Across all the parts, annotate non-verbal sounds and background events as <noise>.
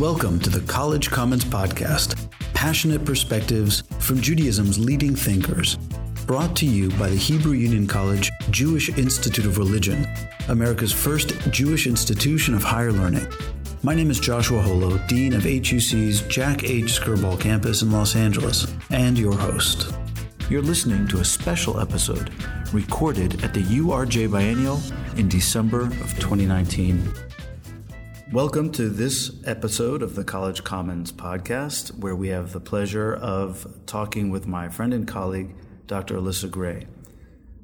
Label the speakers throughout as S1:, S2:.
S1: Welcome to the College Commons Podcast passionate perspectives from Judaism's leading thinkers. Brought to you by the Hebrew Union College Jewish Institute of Religion, America's first Jewish institution of higher learning. My name is Joshua Holo, Dean of HUC's Jack H. Skirball campus in Los Angeles, and your host. You're listening to a special episode recorded at the URJ Biennial in December of 2019. Welcome to this episode of the College Commons podcast, where we have the pleasure of talking with my friend and colleague, Dr. Alyssa Gray.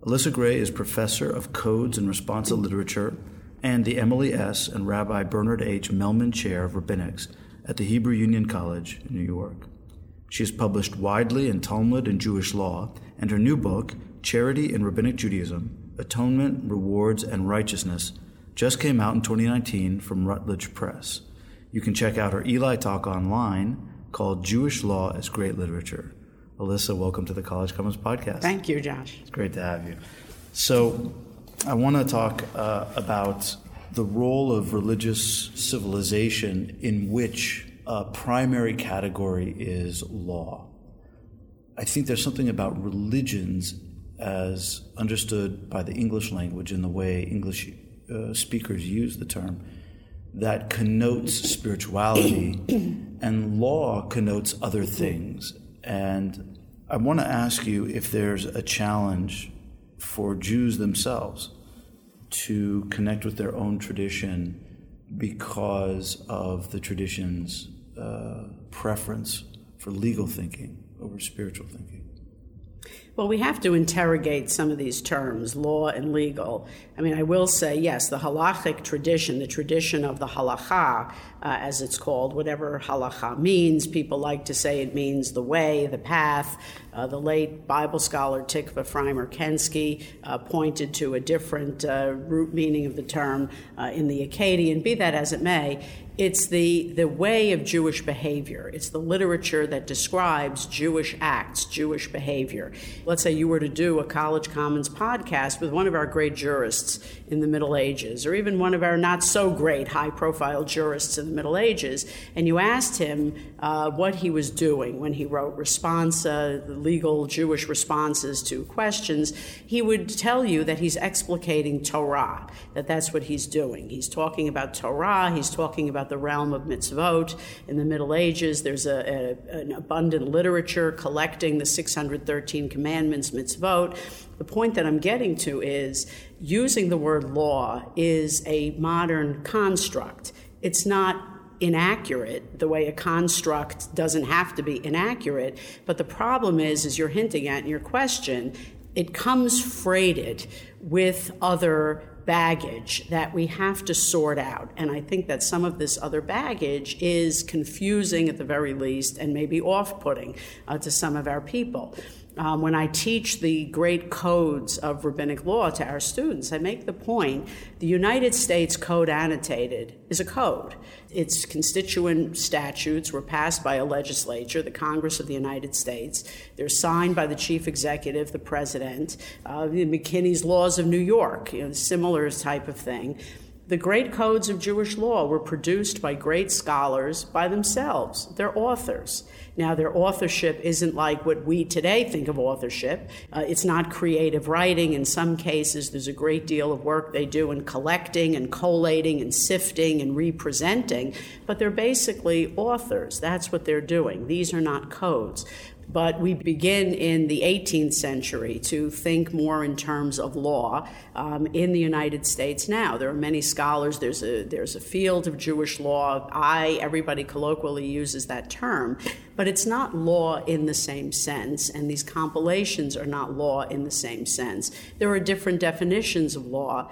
S1: Alyssa Gray is professor of codes and responsa literature and the Emily S. and Rabbi Bernard H. Mehlman Chair of Rabbinics at the Hebrew Union College in New York. She has published widely in Talmud and Jewish law, and her new book, Charity in Rabbinic Judaism Atonement, Rewards, and Righteousness just came out in 2019 from Routledge Press. You can check out her Eli talk online called Jewish Law as Great Literature. Alyssa, welcome to the College Commons podcast.
S2: Thank you, Josh.
S1: It's great to have you. So, I want to talk uh, about the role of religious civilization in which a primary category is law. I think there's something about religions as understood by the English language and the way English uh, speakers use the term, that connotes spirituality, <coughs> and law connotes other things. And I want to ask you if there's a challenge for Jews themselves to connect with their own tradition because of the tradition's uh, preference for legal thinking over spiritual thinking.
S2: Well, we have to interrogate some of these terms, law and legal. I mean, I will say, yes, the halachic tradition, the tradition of the halacha, uh, as it's called, whatever halacha means, people like to say it means the way, the path. Uh, the late Bible scholar Tikva Frymer Kensky uh, pointed to a different uh, root meaning of the term uh, in the Akkadian. Be that as it may, it's the, the way of Jewish behavior. It's the literature that describes Jewish acts, Jewish behavior. Let's say you were to do a College Commons podcast with one of our great jurists in the Middle Ages, or even one of our not so great high profile jurists in the Middle Ages, and you asked him uh, what he was doing when he wrote responsa, legal Jewish responses to questions, he would tell you that he's explicating Torah, that that's what he's doing. He's talking about Torah, he's talking about the realm of mitzvot. In the Middle Ages, there's a, a, an abundant literature collecting the 613 commandments, mitzvot. The point that I'm getting to is using the word law is a modern construct. It's not inaccurate the way a construct doesn't have to be inaccurate but the problem is as you're hinting at in your question it comes freighted with other baggage that we have to sort out. And I think that some of this other baggage is confusing at the very least and maybe off putting uh, to some of our people. Um, when I teach the great codes of rabbinic law to our students, I make the point the United States Code Annotated is a code. Its constituent statutes were passed by a legislature, the Congress of the United States. They're signed by the chief executive, the president, uh, McKinney's Laws of New York, you know, similar type of thing. The great codes of Jewish law were produced by great scholars by themselves. They're authors. Now, their authorship isn't like what we today think of authorship. Uh, it's not creative writing. In some cases, there's a great deal of work they do in collecting and collating and sifting and representing, but they're basically authors. That's what they're doing. These are not codes. But we begin in the 18th century to think more in terms of law um, in the United States now. There are many scholars. There's a there's a field of Jewish law. I everybody colloquially uses that term, but it's not law in the same sense, and these compilations are not law in the same sense. There are different definitions of law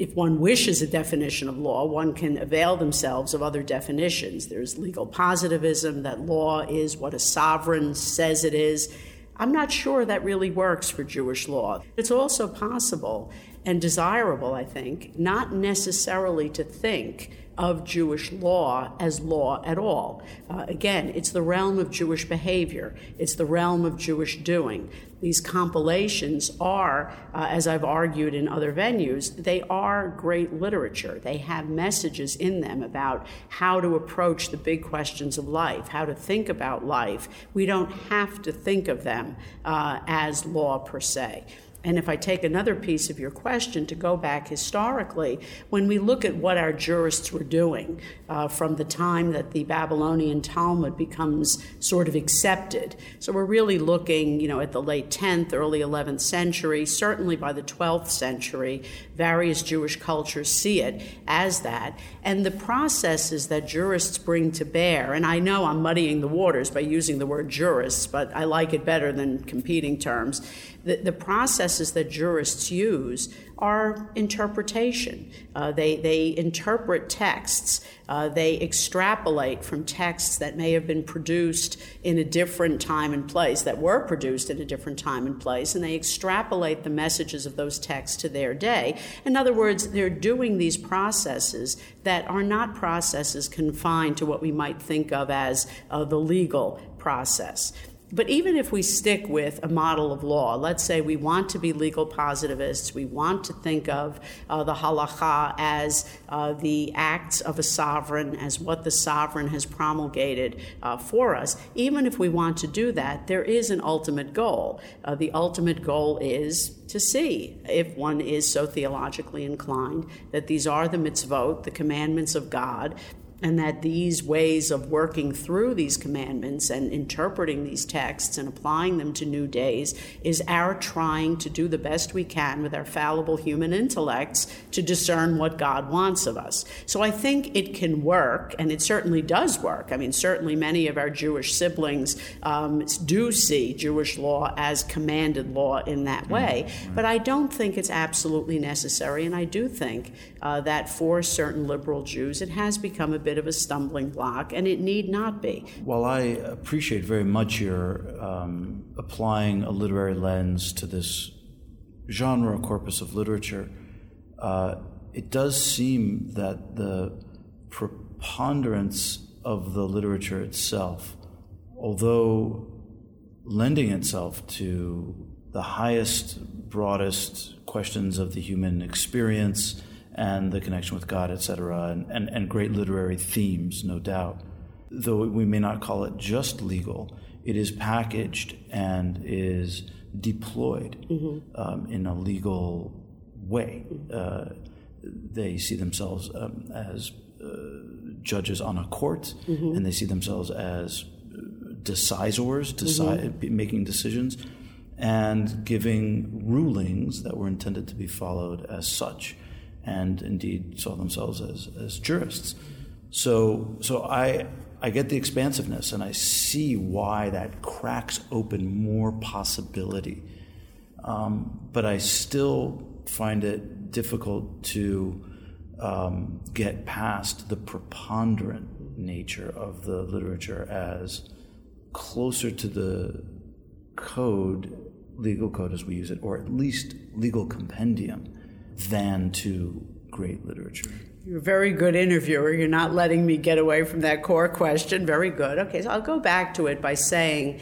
S2: if one wishes a definition of law, one can avail themselves of other definitions. There's legal positivism, that law is what a sovereign says it is. I'm not sure that really works for Jewish law. It's also possible and desirable, I think, not necessarily to think of Jewish law as law at all. Uh, again, it's the realm of Jewish behavior, it's the realm of Jewish doing. These compilations are, uh, as I've argued in other venues, they are great literature. They have messages in them about how to approach the big questions of life, how to think about life. We don't have to think of them uh, as law per se. And if I take another piece of your question to go back historically, when we look at what our jurists were doing uh, from the time that the Babylonian Talmud becomes sort of accepted, so we're really looking, you know, at the late 10th, early 11th century, certainly by the 12th century, various Jewish cultures see it as that. And the processes that jurists bring to bear, and I know I'm muddying the waters by using the word jurists, but I like it better than competing terms the, the processes that jurists use are interpretation. Uh, they, they interpret texts. Uh, they extrapolate from texts that may have been produced in a different time and place, that were produced in a different time and place, and they extrapolate the messages of those texts to their day. In other words, they're doing these processes that are not processes confined to what we might think of as uh, the legal process. But even if we stick with a model of law, let's say we want to be legal positivists, we want to think of uh, the halacha as uh, the acts of a sovereign, as what the sovereign has promulgated uh, for us, even if we want to do that, there is an ultimate goal. Uh, the ultimate goal is to see if one is so theologically inclined that these are the mitzvot, the commandments of God, and that these ways of working through these commandments and interpreting these texts and applying them to new days is our trying to do the best we can with our fallible human intellects to discern what God wants of us. So I think it can work, and it certainly does work. I mean, certainly many of our Jewish siblings um, do see Jewish law as commanded law in that mm-hmm. way, mm-hmm. but I don't think it's absolutely necessary, and I do think uh, that for certain liberal Jews, it has become a bit bit of a stumbling block, and it need not be.
S1: While I appreciate very much your um, applying a literary lens to this genre corpus of literature, uh, it does seem that the preponderance of the literature itself, although lending itself to the highest, broadest questions of the human experience, and the connection with God, etc., and, and, and great literary themes, no doubt. Though we may not call it just legal, it is packaged and is deployed mm-hmm. um, in a legal way. Uh, they see themselves um, as uh, judges on a court, mm-hmm. and they see themselves as decisors, decide, mm-hmm. making decisions, and giving rulings that were intended to be followed as such and indeed saw themselves as, as jurists. So, so I, I get the expansiveness and I see why that cracks open more possibility. Um, but I still find it difficult to um, get past the preponderant nature of the literature as closer to the code, legal code as we use it, or at least legal compendium than to great literature.
S2: You're a very good interviewer. You're not letting me get away from that core question. Very good. Okay, so I'll go back to it by saying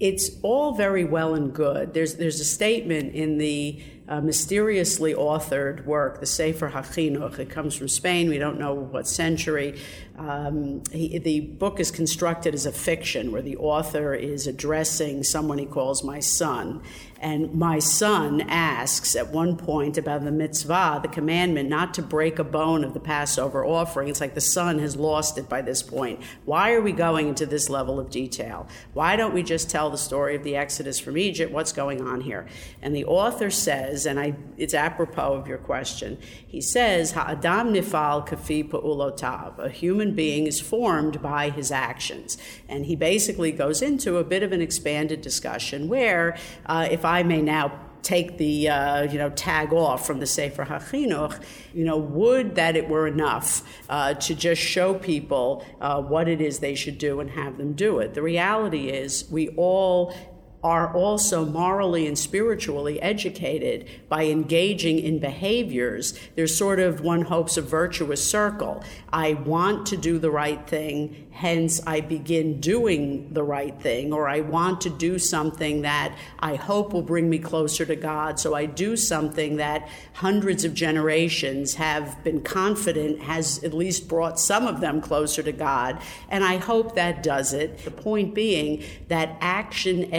S2: it's all very well and good. There's, there's a statement in the uh, mysteriously authored work, the Sefer HaChinuch. It comes from Spain. We don't know what century. Um, he, the book is constructed as a fiction where the author is addressing someone he calls my son. And my son asks at one point about the mitzvah, the commandment not to break a bone of the Passover offering. It's like the son has lost it by this point. Why are we going into this level of detail? Why don't we just tell the story of the Exodus from Egypt? What's going on here? And the author says, and I, it's apropos of your question, he says, Ha'adam nifal kafi pa'ulotav. A human being is formed by his actions. And he basically goes into a bit of an expanded discussion where, uh, if I may now take the uh, you know tag off from the Sefer HaChinuch, you know, would that it were enough uh, to just show people uh, what it is they should do and have them do it. The reality is we all are also morally and spiritually educated by engaging in behaviors, there's sort of one hopes a virtuous circle. I want to do the right thing, hence I begin doing the right thing, or I want to do something that I hope will bring me closer to God, so I do something that hundreds of generations have been confident has at least brought some of them closer to God, and I hope that does it. The point being that action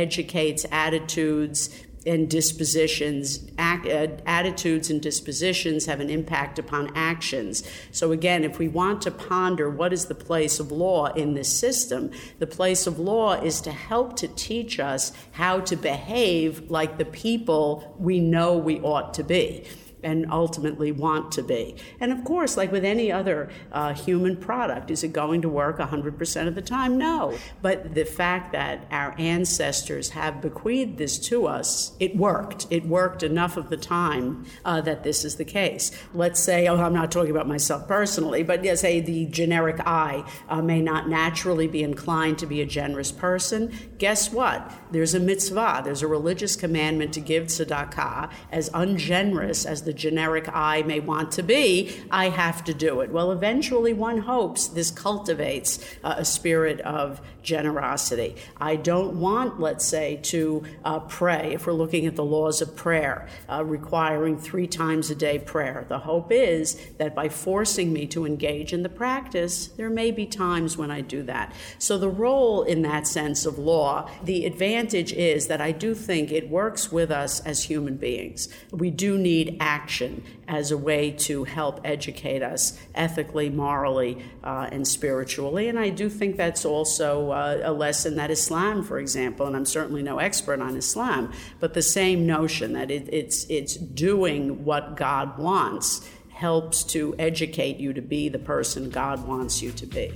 S2: attitudes and dispositions. Uh, attitudes and dispositions have an impact upon actions. So, again, if we want to ponder what is the place of law in this system, the place of law is to help to teach us how to behave like the people we know we ought to be and ultimately want to be. And of course, like with any other uh, human product, is it going to work 100% of the time? No. But the fact that our ancestors have bequeathed this to us, it worked. It worked enough of the time uh, that this is the case. Let's say, oh, I'm not talking about myself personally, but yeah, say the generic I uh, may not naturally be inclined to be a generous person. Guess what? There's a mitzvah, there's a religious commandment to give tzedakah as ungenerous as the generic I may want to be, I have to do it. Well, eventually one hopes this cultivates uh, a spirit of generosity. I don't want, let's say, to uh, pray, if we're looking at the laws of prayer, uh, requiring three times a day prayer. The hope is that by forcing me to engage in the practice, there may be times when I do that. So, the role in that sense of law, the advantage is that I do think it works with us as human beings. We do need action as a way to help educate us ethically, morally, uh, and spiritually. And I do think that's also uh, a lesson that Islam, for example, and I'm certainly no expert on Islam, but the same notion that it, it's, it's doing what God wants helps to educate you to be the person God wants you to be.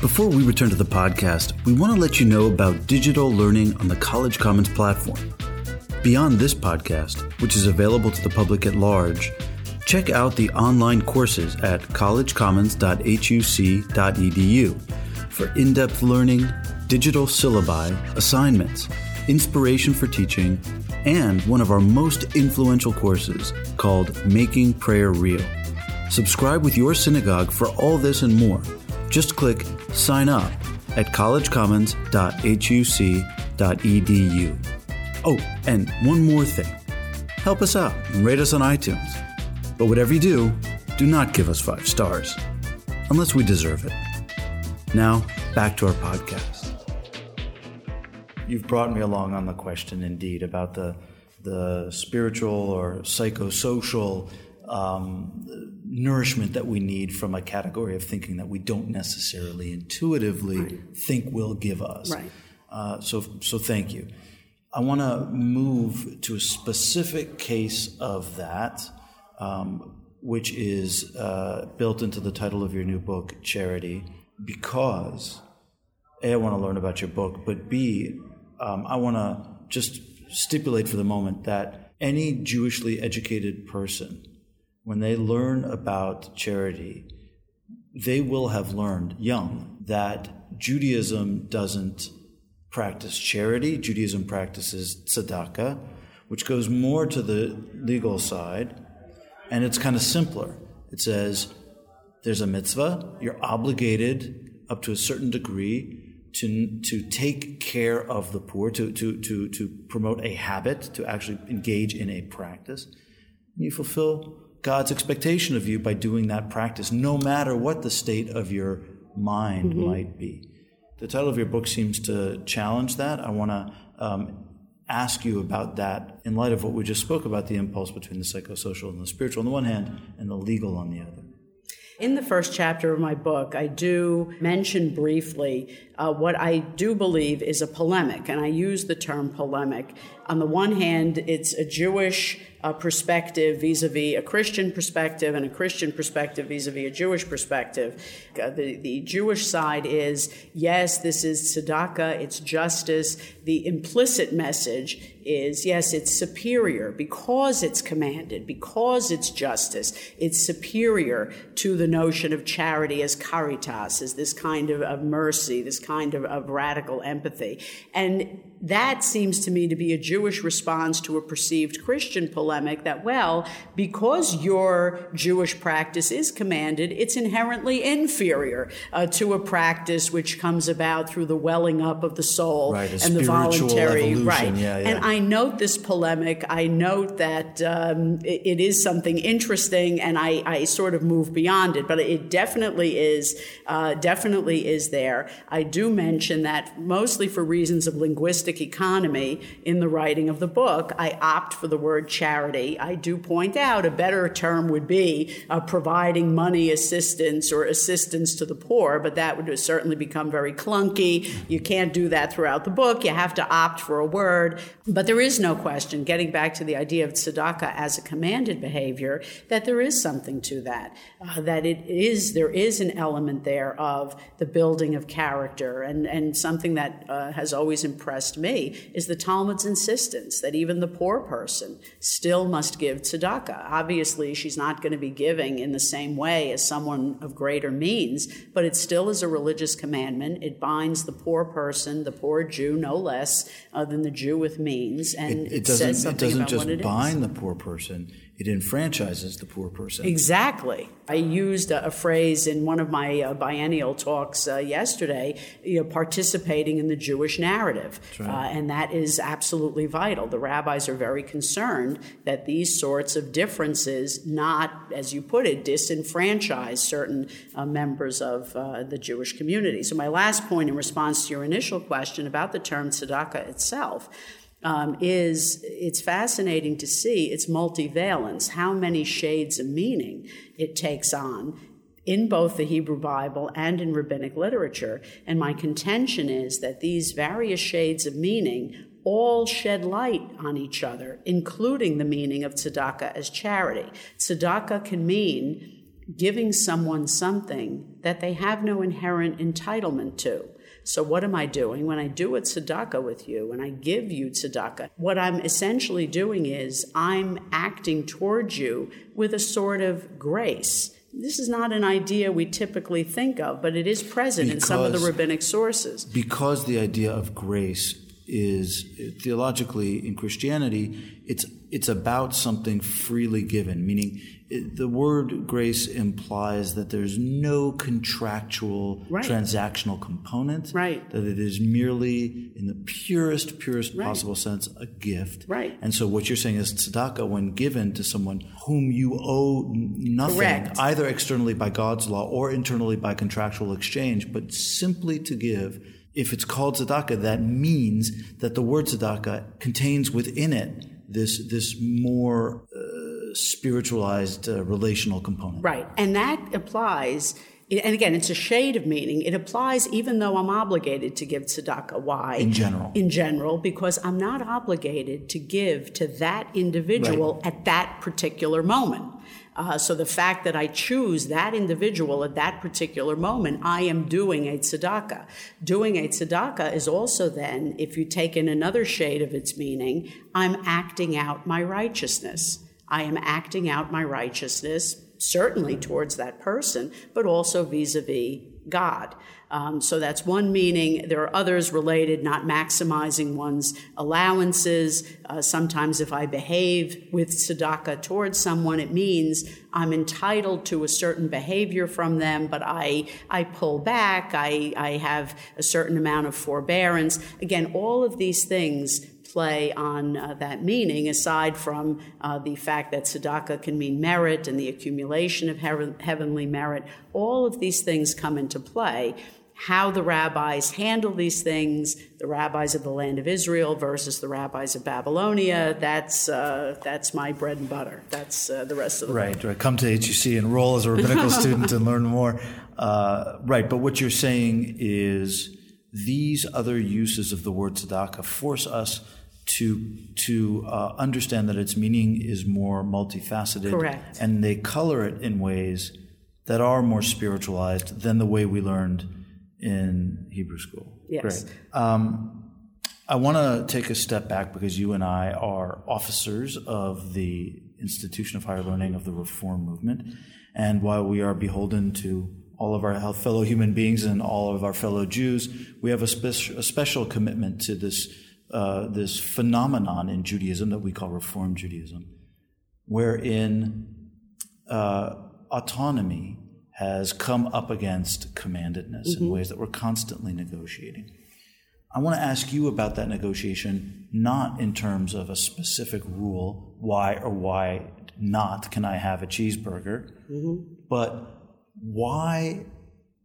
S1: Before we return to the podcast, we want to let you know about digital learning on the College Commons platform. Beyond this podcast, which is available to the public at large, check out the online courses at collegecommons.huc.edu for in depth learning, digital syllabi, assignments, inspiration for teaching, and one of our most influential courses called Making Prayer Real. Subscribe with your synagogue for all this and more. Just click Sign Up at collegecommons.huc.edu. Oh, and one more thing help us out and rate us on iTunes. But whatever you do, do not give us five stars, unless we deserve it. Now, back to our podcast. You've brought me along on the question, indeed, about the, the spiritual or psychosocial um, nourishment that we need from a category of thinking that we don't necessarily intuitively right. think will give us.
S2: Right.
S1: Uh, so, so thank you. I want to move to a specific case of that, um, which is uh, built into the title of your new book, Charity, because A, I want to learn about your book, but B, um, I want to just stipulate for the moment that any Jewishly educated person, when they learn about charity, they will have learned young that Judaism doesn't practice charity. Judaism practices tzedakah, which goes more to the legal side, and it's kind of simpler. It says there's a mitzvah, you're obligated up to a certain degree to, to take care of the poor, to, to, to, to promote a habit, to actually engage in a practice. And you fulfill God's expectation of you by doing that practice, no matter what the state of your mind mm-hmm. might be. The title of your book seems to challenge that. I want to um, ask you about that in light of what we just spoke about the impulse between the psychosocial and the spiritual on the one hand and the legal on the other.
S2: In the first chapter of my book, I do mention briefly uh, what I do believe is a polemic, and I use the term polemic on the one hand, it's a Jewish uh, perspective vis a vis a Christian perspective, and a Christian perspective vis a vis a Jewish perspective. Uh, the, the Jewish side is yes, this is tzedakah, it's justice. The implicit message is yes, it's superior because it's commanded, because it's justice. It's superior to the notion of charity as caritas, as this kind of, of mercy, this kind of, of radical empathy. And that seems to me to be a Jewish response to a perceived Christian polemic that, well, because your Jewish practice is commanded, it's inherently inferior uh, to a practice which comes about through the welling up of the soul
S1: right,
S2: and the voluntary.
S1: Evolution.
S2: Right.
S1: Yeah, yeah.
S2: And I note this polemic. I note that um, it, it is something interesting, and I, I, sort of move beyond it. But it definitely is, uh, definitely is there. I do mention that mostly for reasons of linguistic economy in the writing of the book, I opt for the word charity. I do point out a better term would be uh, providing money assistance or assistance to the poor, but that would certainly become very clunky. You can't do that throughout the book. You have to opt for a word. But there is no question, getting back to the idea of tzedakah as a commanded behavior, that there is something to that. Uh, that it is, there is an element there of the building of character and, and something that uh, has always impressed me is the Talmud's insistence that even the poor person still must give tzedakah. Obviously, she's not going to be giving in the same way as someone of greater means, but it still is a religious commandment. It binds the poor person, the poor Jew, no less uh, than the Jew with means, and
S1: it,
S2: it,
S1: doesn't,
S2: says something
S1: it doesn't
S2: about
S1: just
S2: what it
S1: bind
S2: is.
S1: the poor person it enfranchises the poor person.
S2: Exactly. I used a, a phrase in one of my uh, biennial talks uh, yesterday, you know, participating in the Jewish narrative.
S1: Right.
S2: Uh, and that is absolutely vital. The rabbis are very concerned that these sorts of differences not, as you put it, disenfranchise certain uh, members of uh, the Jewish community. So, my last point in response to your initial question about the term tzedakah itself um, is it's fascinating to see its multivalence, how many shades of meaning it takes on in both the Hebrew Bible and in rabbinic literature. And my contention is that these various shades of meaning all shed light on each other, including the meaning of tzedakah as charity. Tzedakah can mean giving someone something that they have no inherent entitlement to. So, what am I doing? When I do a tzedakah with you, when I give you tzedakah, what I'm essentially doing is I'm acting towards you with a sort of grace. This is not an idea we typically think of, but it is present because, in some of the rabbinic sources.
S1: Because the idea of grace is theologically in Christianity, it's it's about something freely given, meaning the word grace implies that there's no contractual
S2: right.
S1: transactional component,
S2: right?
S1: That it is merely, in the purest, purest right. possible sense, a gift,
S2: right?
S1: And so what you're saying is tzedakah, when given to someone whom you owe nothing,
S2: Correct.
S1: either externally by God's law or internally by contractual exchange, but simply to give if it's called tzedakah, that means that the word tzedakah contains within it this this more uh, spiritualized uh, relational component.
S2: Right, and that applies. And again, it's a shade of meaning. It applies even though I'm obligated to give tzedakah. Why?
S1: In general.
S2: In general, because I'm not obligated to give to that individual
S1: right.
S2: at that particular moment. Uh, so the fact that I choose that individual at that particular moment, I am doing a tzedakah. Doing a tzedakah is also then, if you take in another shade of its meaning, I'm acting out my righteousness. I am acting out my righteousness, certainly towards that person, but also vis a vis God. Um, so that's one meaning. There are others related, not maximizing one's allowances. Uh, sometimes, if I behave with tzedakah towards someone, it means I'm entitled to a certain behavior from them, but I I pull back. I I have a certain amount of forbearance. Again, all of these things play on uh, that meaning, aside from uh, the fact that tzedakah can mean merit and the accumulation of heavenly merit. All of these things come into play how the rabbis handle these things, the rabbis of the land of Israel versus the rabbis of Babylonia. That's uh, that's my bread and butter. That's uh, the rest of the
S1: right. Right. Come to HUC, enroll as a rabbinical <laughs> student, and learn more. Uh, right. But what you're saying is these other uses of the word tzedakah force us to to uh, understand that its meaning is more multifaceted,
S2: Correct.
S1: and they color it in ways that are more spiritualized than the way we learned in Hebrew school.
S2: Yes.
S1: Great. Um, I want to take a step back because you and I are officers of the Institution of Higher Learning of the Reform Movement. And while we are beholden to all of our fellow human beings and all of our fellow Jews, we have a, spe- a special commitment to this, uh, this phenomenon in Judaism that we call Reform Judaism, wherein uh, autonomy has come up against commandedness mm-hmm. in ways that we're constantly negotiating. I want to ask you about that negotiation, not in terms of a specific rule, why or why not can I have a cheeseburger, mm-hmm. but why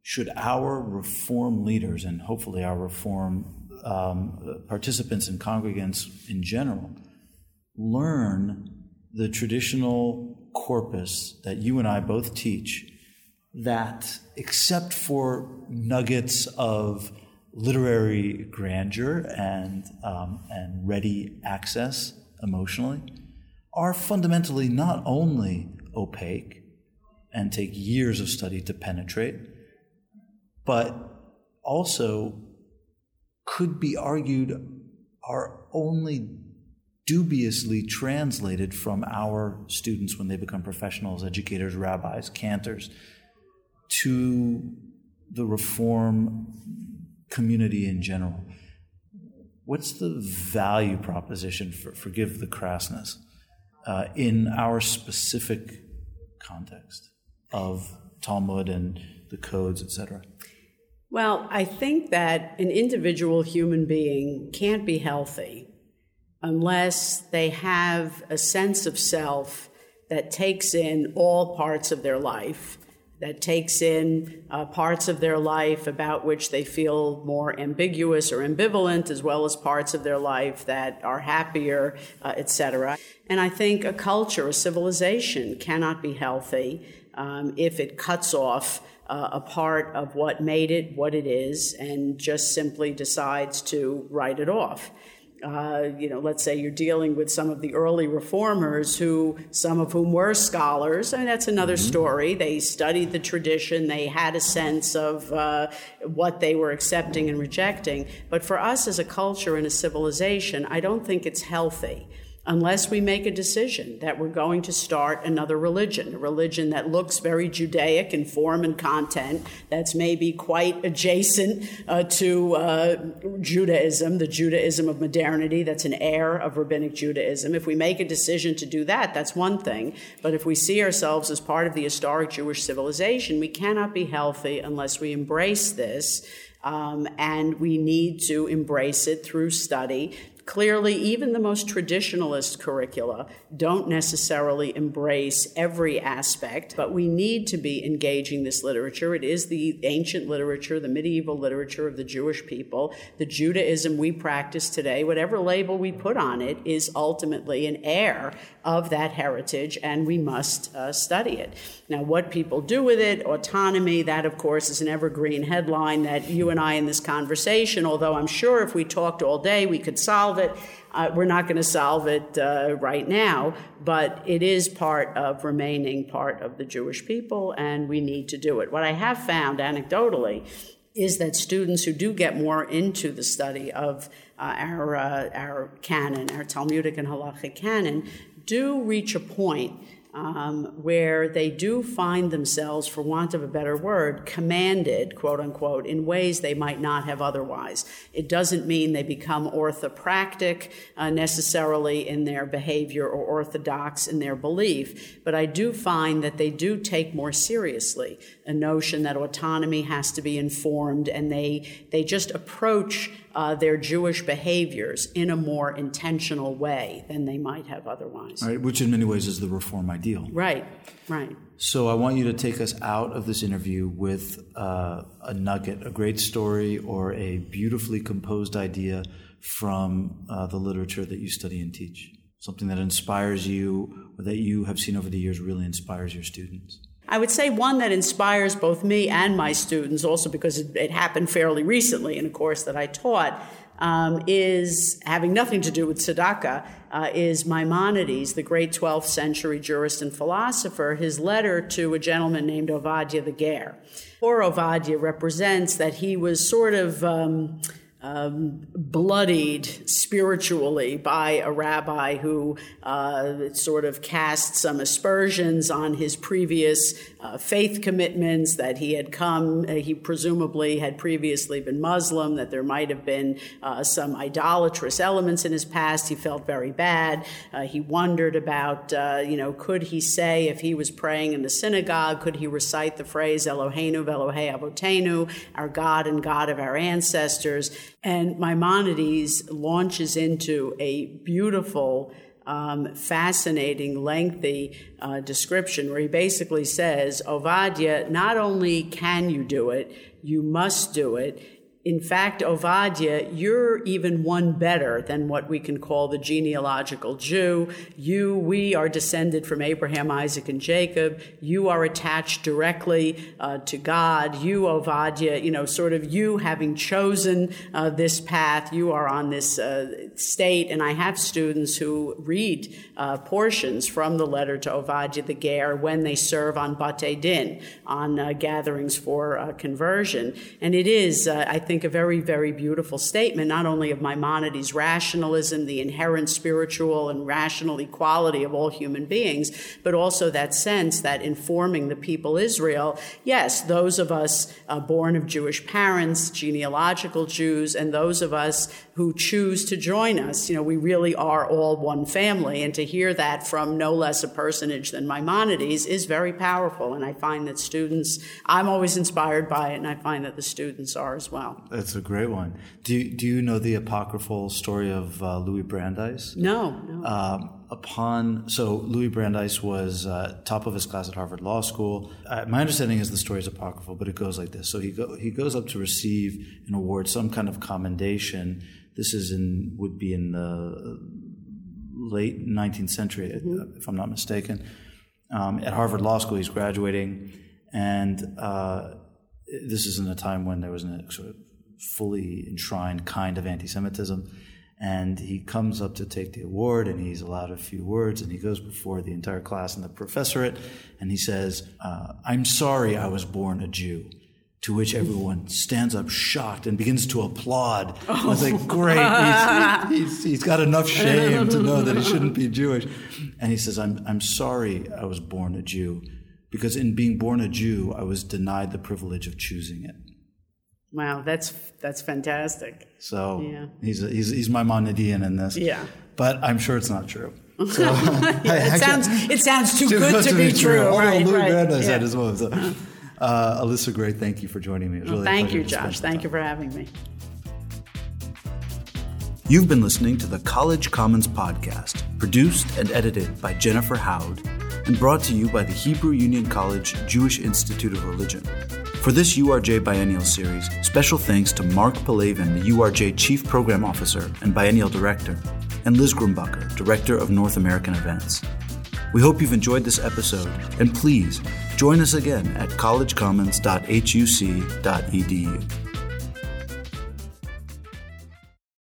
S1: should our reform leaders and hopefully our reform um, participants and congregants in general learn the traditional corpus that you and I both teach that, except for nuggets of literary grandeur and, um, and ready access emotionally, are fundamentally not only opaque and take years of study to penetrate, but also could be argued are only dubiously translated from our students when they become professionals, educators, rabbis, cantors, to the reform community in general. What's the value proposition for forgive the crassness uh, in our specific context of Talmud and the codes, etc.?
S2: Well, I think that an individual human being can't be healthy unless they have a sense of self that takes in all parts of their life that takes in uh, parts of their life about which they feel more ambiguous or ambivalent, as well as parts of their life that are happier, uh, etc. And I think a culture, a civilization, cannot be healthy um, if it cuts off uh, a part of what made it what it is and just simply decides to write it off uh, you know, let's say you're dealing with some of the early reformers who, some of whom were scholars, and that's another mm-hmm. story. They studied the tradition, they had a sense of uh, what they were accepting and rejecting. But for us as a culture and a civilization, I don't think it's healthy unless we make a decision that we're going to start another religion, a religion that looks very Judaic in form and content, that's maybe quite adjacent uh, to uh, Judaism, the Judaism of modernity, that's an heir of rabbinic Judaism. If we make a decision to do that, that's one thing. But if we see ourselves as part of the historic Jewish civilization, we cannot be healthy unless we embrace this. Um, and we need to embrace it through study Clearly, even the most traditionalist curricula don't necessarily embrace every aspect, but we need to be engaging this literature. It is the ancient literature, the medieval literature of the Jewish people. The Judaism we practice today, whatever label we put on it, is ultimately an heir of that heritage, and we must uh, study it. Now, what people do with it, autonomy, that of course is an evergreen headline that you and I in this conversation, although I'm sure if we talked all day, we could solve it. Uh, we're not going to solve it uh, right now, but it is part of remaining part of the Jewish people, and we need to do it. What I have found anecdotally is that students who do get more into the study of uh, our, uh, our canon, our Talmudic and halachic canon, do reach a point um, where they do find themselves, for want of a better word, commanded, quote unquote, in ways they might not have otherwise. It doesn't mean they become orthopractic uh, necessarily in their behavior or orthodox in their belief, but I do find that they do take more seriously a notion that autonomy has to be informed and they, they just approach uh, their Jewish behaviors in a more intentional way than they might have otherwise.
S1: Right, which in many ways is the reform ideal.
S2: Right, right.
S1: So I want you to take us out of this interview with uh, a nugget, a great story, or a beautifully composed idea from uh, the literature that you study and teach. Something that inspires you, or that you have seen over the years really inspires your students.
S2: I would say one that inspires both me and my students, also because it, it happened fairly recently in a course that I taught. um, is having nothing to do with tzedakah. Uh, is Maimonides, the great 12th century jurist and philosopher, his letter to a gentleman named Ovadia the Ger. Poor Ovadia represents that he was sort of. Um, um, bloodied spiritually by a rabbi who uh, sort of cast some aspersions on his previous uh, faith commitments, that he had come, uh, he presumably had previously been Muslim, that there might have been uh, some idolatrous elements in his past. He felt very bad. Uh, he wondered about, uh, you know, could he say, if he was praying in the synagogue, could he recite the phrase Eloheinu Elohei Avotenu, our God and God of our ancestors? And Maimonides launches into a beautiful, um, fascinating, lengthy uh, description where he basically says, Ovadia, not only can you do it, you must do it in fact, Ovadia, you're even one better than what we can call the genealogical Jew. You, we are descended from Abraham, Isaac, and Jacob. You are attached directly uh, to God. You, Ovadia, you know, sort of you having chosen uh, this path, you are on this uh, state. And I have students who read uh, portions from the letter to Ovadia the Ger when they serve on Bate Din, on uh, gatherings for uh, conversion. And it is, I think, think, a very, very beautiful statement, not only of Maimonides' rationalism, the inherent spiritual and rational equality of all human beings, but also that sense that informing the people Israel, yes, those of us uh, born of Jewish parents, genealogical Jews, and those of us who choose to join us, you know, we really are all one family. And to hear that from no less a personage than Maimonides is very powerful. And I find that students, I'm always inspired by it, and I find that the students are as well.
S1: That's a great one. Do you, do you know the apocryphal story of uh, Louis Brandeis?
S2: No.
S1: Um, upon so Louis Brandeis was uh, top of his class at Harvard Law School. Uh, my understanding is the story is apocryphal, but it goes like this: so he go, he goes up to receive an award, some kind of commendation. This is in would be in the late 19th century, mm-hmm. if I'm not mistaken. Um, at Harvard Law School, he's graduating, and uh, this is in a time when there was a sort of fully enshrined kind of anti-Semitism. And he comes up to take the award, and he's allowed a few words, and he goes before the entire class and the professorate, and he says, uh, "I'm sorry I was born a Jew." To which everyone stands up shocked and begins to applaud. Oh. I was like, great, <laughs> he's, he's, he's got enough shame to know that he shouldn't be Jewish. And he says, I'm, I'm sorry I was born a Jew because in being born a Jew, I was denied the privilege of choosing it.
S2: Wow, that's that's fantastic.
S1: So yeah. he's a, he's he's Maimonidean in this.
S2: Yeah,
S1: but I'm sure it's not true. <laughs> So, <laughs>
S2: yeah, it sounds it sounds too, too good, good, to, be, be true. true. Right,
S1: Louis
S2: right.
S1: yeah. said as well. So, uh, Alyssa Gray, thank you for joining me.
S2: It was really thank you, Josh. Thank you for having me.
S1: You've been listening to the College Commons podcast, produced and edited by Jennifer Howard, and brought to you by the Hebrew Union College Jewish Institute of Religion. For this URJ Biennial series, special thanks to Mark Pelavin, the URJ Chief Program Officer and Biennial Director, and Liz Grumbacher, Director of North American Events. We hope you've enjoyed this episode, and please join us again at collegecommons.huc.edu.